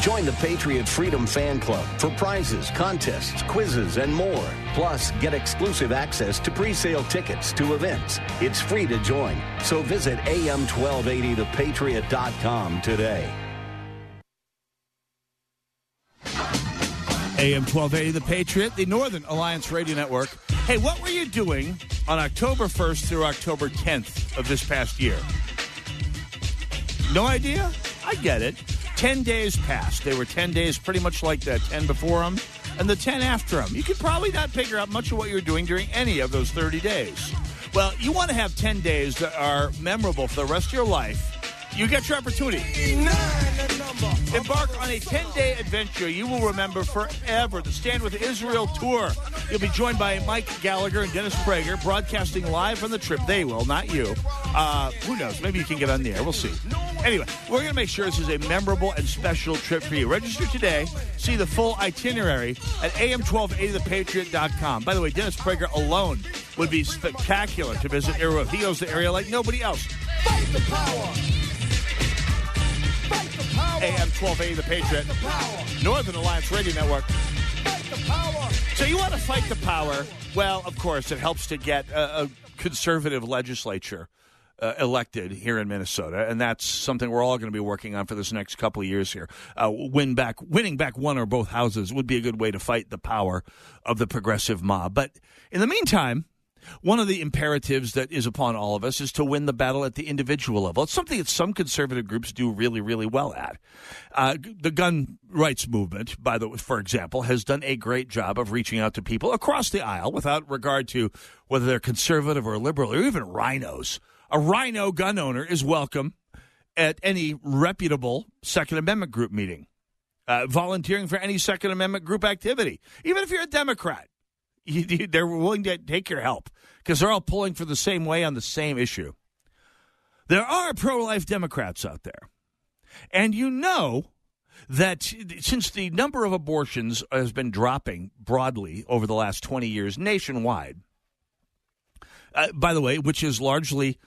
Join the Patriot Freedom Fan Club for prizes, contests, quizzes, and more. Plus, get exclusive access to pre-sale tickets to events. It's free to join. So visit am1280thepatriot.com today. AM 1280 The Patriot, the Northern Alliance Radio Network. Hey, what were you doing on October 1st through October 10th of this past year? No idea? I get it. 10 days passed. They were 10 days pretty much like the 10 before them and the 10 after them. You could probably not figure out much of what you're doing during any of those 30 days. Well, you want to have 10 days that are memorable for the rest of your life. You get your opportunity. Embark on a 10 day adventure you will remember forever. The Stand with Israel tour. You'll be joined by Mike Gallagher and Dennis Prager, broadcasting live from the trip. They will, not you. Uh, who knows? Maybe you can get on the air. We'll see. Anyway, we're going to make sure this is a memorable and special trip for you. Register today. See the full itinerary at am1280thepatriot.com. By the way, Dennis Prager alone would be spectacular to visit Aero. He knows the area like nobody else. Fight the power! AM 1280 The Patriot, Northern Alliance Radio Network. So you want to fight the power? Well, of course, it helps to get a, a conservative legislature uh, elected here in Minnesota, and that's something we're all going to be working on for this next couple of years here. Uh, win back, winning back one or both houses would be a good way to fight the power of the progressive mob. But in the meantime, one of the imperatives that is upon all of us is to win the battle at the individual level. It's something that some conservative groups do really, really well at. Uh, the gun rights movement, by the for example, has done a great job of reaching out to people across the aisle without regard to whether they're conservative or liberal or even rhinos. A rhino gun owner is welcome at any reputable Second Amendment group meeting. Uh, volunteering for any Second Amendment group activity, even if you're a Democrat you, you, they're willing to take your help because they're all pulling for the same way on the same issue. There are pro life Democrats out there. And you know that since the number of abortions has been dropping broadly over the last 20 years nationwide, uh, by the way, which is largely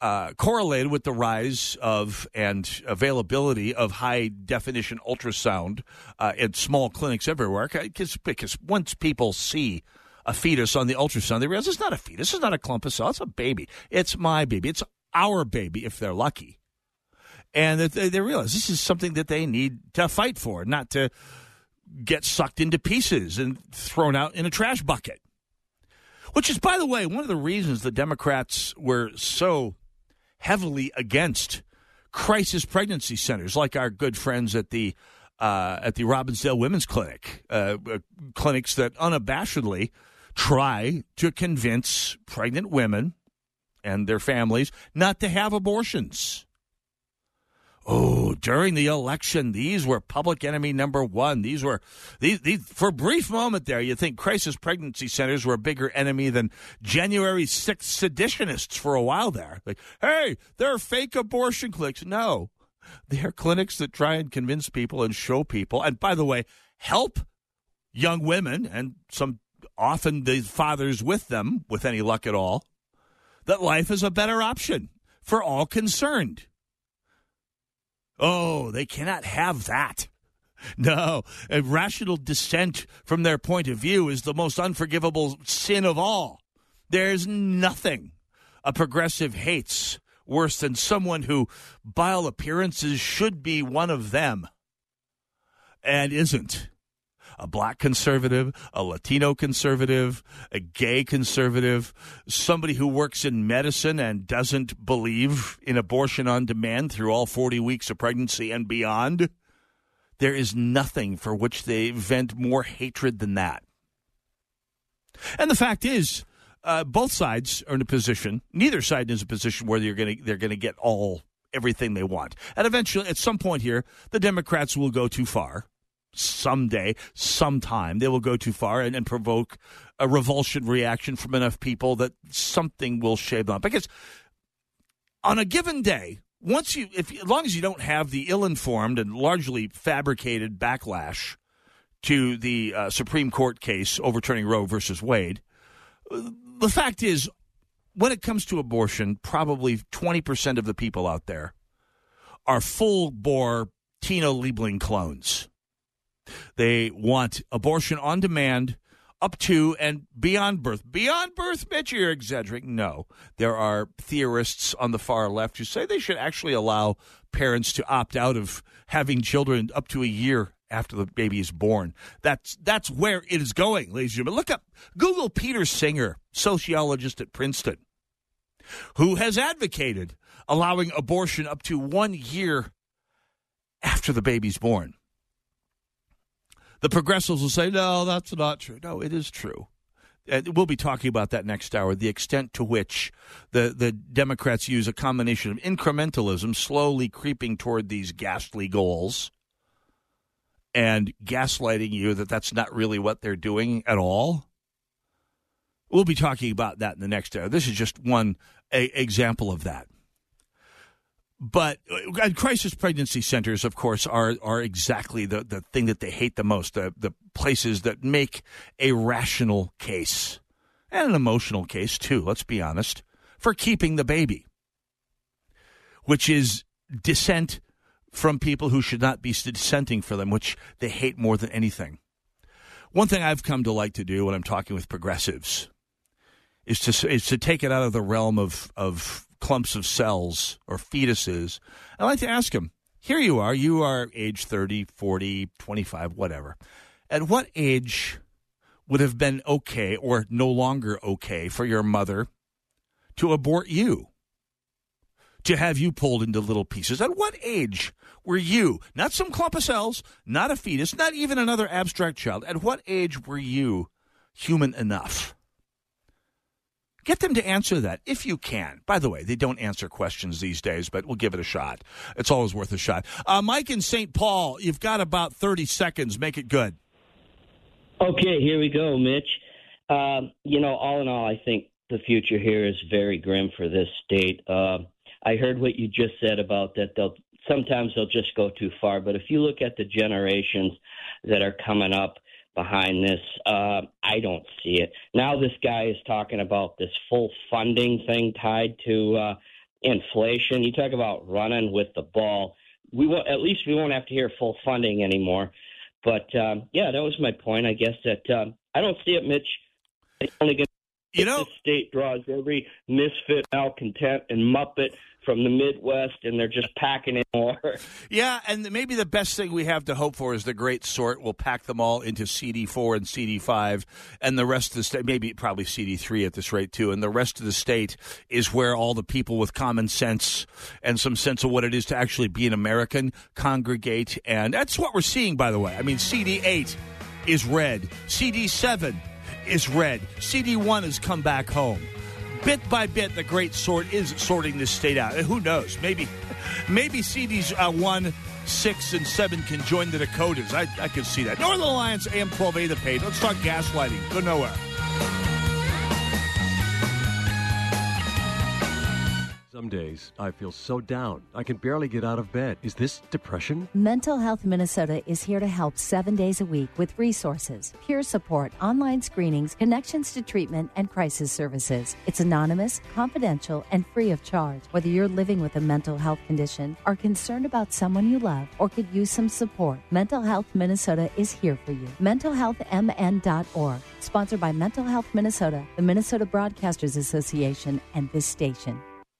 uh, correlated with the rise of and availability of high definition ultrasound uh, small clinics everywhere. Because, because once people see a fetus on the ultrasound, they realize it's not a fetus, it's not a clump of cells, it's a baby. It's my baby. It's our baby if they're lucky. And they, they realize this is something that they need to fight for, not to get sucked into pieces and thrown out in a trash bucket. Which is, by the way, one of the reasons the Democrats were so heavily against crisis pregnancy centers, like our good friends at the uh, at the Robbinsdale Women's Clinic, uh, uh, clinics that unabashedly try to convince pregnant women and their families not to have abortions. Oh, during the election, these were public enemy number one. These were these, these for a brief moment there. You think crisis pregnancy centers were a bigger enemy than January 6th seditionists for a while there. Like, hey, they're fake abortion clinics. No, they're clinics that try and convince people and show people, and by the way, help young women and some often the fathers with them, with any luck at all, that life is a better option for all concerned. Oh, they cannot have that. No, a rational dissent from their point of view is the most unforgivable sin of all. There's nothing a progressive hates worse than someone who, by all appearances, should be one of them and isn't a black conservative, a Latino conservative, a gay conservative, somebody who works in medicine and doesn't believe in abortion on demand through all 40 weeks of pregnancy and beyond. There is nothing for which they vent more hatred than that. And the fact is, uh, both sides are in a position. Neither side is in a position where you're going to they're going to get all everything they want. And eventually, at some point here, the Democrats will go too far, someday, sometime, they will go too far and, and provoke a revulsion reaction from enough people that something will shave them. Because on a given day, once you, if as long as you don't have the ill-informed and largely fabricated backlash to the uh, Supreme Court case overturning Roe versus Wade, the fact is, when it comes to abortion, probably twenty percent of the people out there are full bore Tina Liebling clones. They want abortion on demand up to and beyond birth. Beyond birth, Mitch, you're exaggerating. No. There are theorists on the far left who say they should actually allow parents to opt out of having children up to a year after the baby is born. That's that's where it is going, ladies and gentlemen. Look up Google Peter Singer, sociologist at Princeton, who has advocated allowing abortion up to one year after the baby's born. The progressives will say, no, that's not true. No, it is true. And we'll be talking about that next hour, the extent to which the, the Democrats use a combination of incrementalism, slowly creeping toward these ghastly goals, and gaslighting you that that's not really what they're doing at all. We'll be talking about that in the next hour. This is just one a, example of that. But uh, crisis pregnancy centers, of course, are are exactly the, the thing that they hate the most. The the places that make a rational case and an emotional case too. Let's be honest for keeping the baby, which is dissent from people who should not be dissenting for them, which they hate more than anything. One thing I've come to like to do when I'm talking with progressives is to is to take it out of the realm of of clumps of cells or fetuses. I like to ask them, here you are, you are age 30, 40, 25, whatever. At what age would have been okay or no longer okay for your mother to abort you? To have you pulled into little pieces? At what age were you, not some clump of cells, not a fetus, not even another abstract child, at what age were you human enough? Get them to answer that if you can. By the way, they don't answer questions these days, but we'll give it a shot. It's always worth a shot. Uh, Mike in St. Paul, you've got about 30 seconds. Make it good. Okay, here we go, Mitch. Um, you know, all in all, I think the future here is very grim for this state. Uh, I heard what you just said about that they'll sometimes they'll just go too far, but if you look at the generations that are coming up, behind this. Uh, I don't see it. Now this guy is talking about this full funding thing tied to uh, inflation. You talk about running with the ball. We will at least we won't have to hear full funding anymore. But um, yeah, that was my point. I guess that um, I don't see it, Mitch. It's only going you know, the state draws every misfit, malcontent, and muppet from the Midwest, and they're just packing in more. Yeah, and maybe the best thing we have to hope for is the great sort will pack them all into CD4 and CD5, and the rest of the state, maybe probably CD3 at this rate too, and the rest of the state is where all the people with common sense and some sense of what it is to actually be an American congregate, and that's what we're seeing, by the way. I mean, CD8 is red, CD7 is red, CD1 has come back home bit by bit, the great sort is sorting this state out. Who knows? Maybe, maybe CDs uh, one, six, and seven can join the Dakotas. I, I can see that. Northern Alliance AM 12A the page. Let's talk gaslighting. Go nowhere. Days I feel so down, I can barely get out of bed. Is this depression? Mental Health Minnesota is here to help seven days a week with resources, peer support, online screenings, connections to treatment, and crisis services. It's anonymous, confidential, and free of charge. Whether you're living with a mental health condition, are concerned about someone you love, or could use some support, Mental Health Minnesota is here for you. MentalHealthMN.org, sponsored by Mental Health Minnesota, the Minnesota Broadcasters Association, and this station.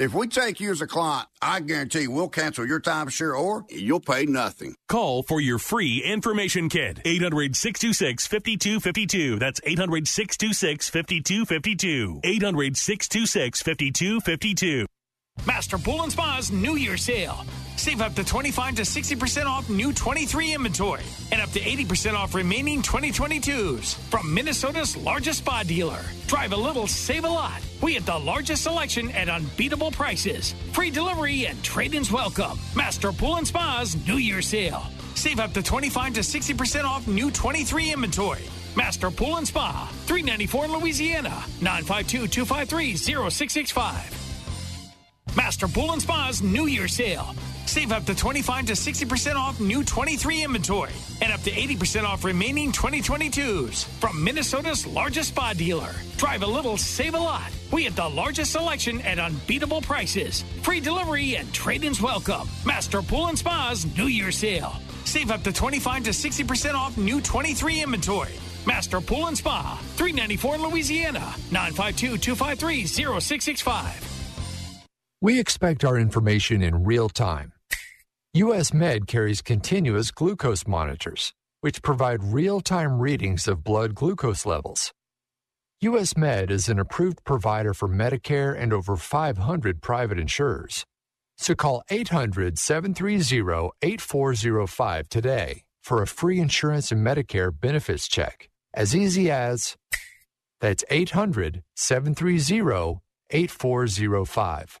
If we take you as a client, I guarantee we'll cancel your timeshare or you'll pay nothing. Call for your free information kit. 800 626 5252. That's 800 626 5252. 800 626 5252. Master Pool and Spa's New Year sale. Save up to 25 to 60% off new 23 inventory and up to 80% off remaining 2022s from Minnesota's largest spa dealer. Drive a little, save a lot. We have the largest selection at unbeatable prices. Free delivery and trade ins welcome. Master Pool and Spa's New Year sale. Save up to 25 to 60% off new 23 inventory. Master Pool and Spa, 394 Louisiana, 952 253 0665. Master Pool and Spa's New Year sale. Save up to 25 to 60% off new 23 inventory and up to 80% off remaining 2022s from Minnesota's largest spa dealer. Drive a little, save a lot. We have the largest selection at unbeatable prices. Free delivery and trade ins welcome. Master Pool and Spa's New Year sale. Save up to 25 to 60% off new 23 inventory. Master Pool and Spa, 394 in Louisiana, 952 253 0665. We expect our information in real time. US Med carries continuous glucose monitors, which provide real time readings of blood glucose levels. US Med is an approved provider for Medicare and over 500 private insurers. So call 800 730 8405 today for a free insurance and Medicare benefits check. As easy as that's 800 730 8405.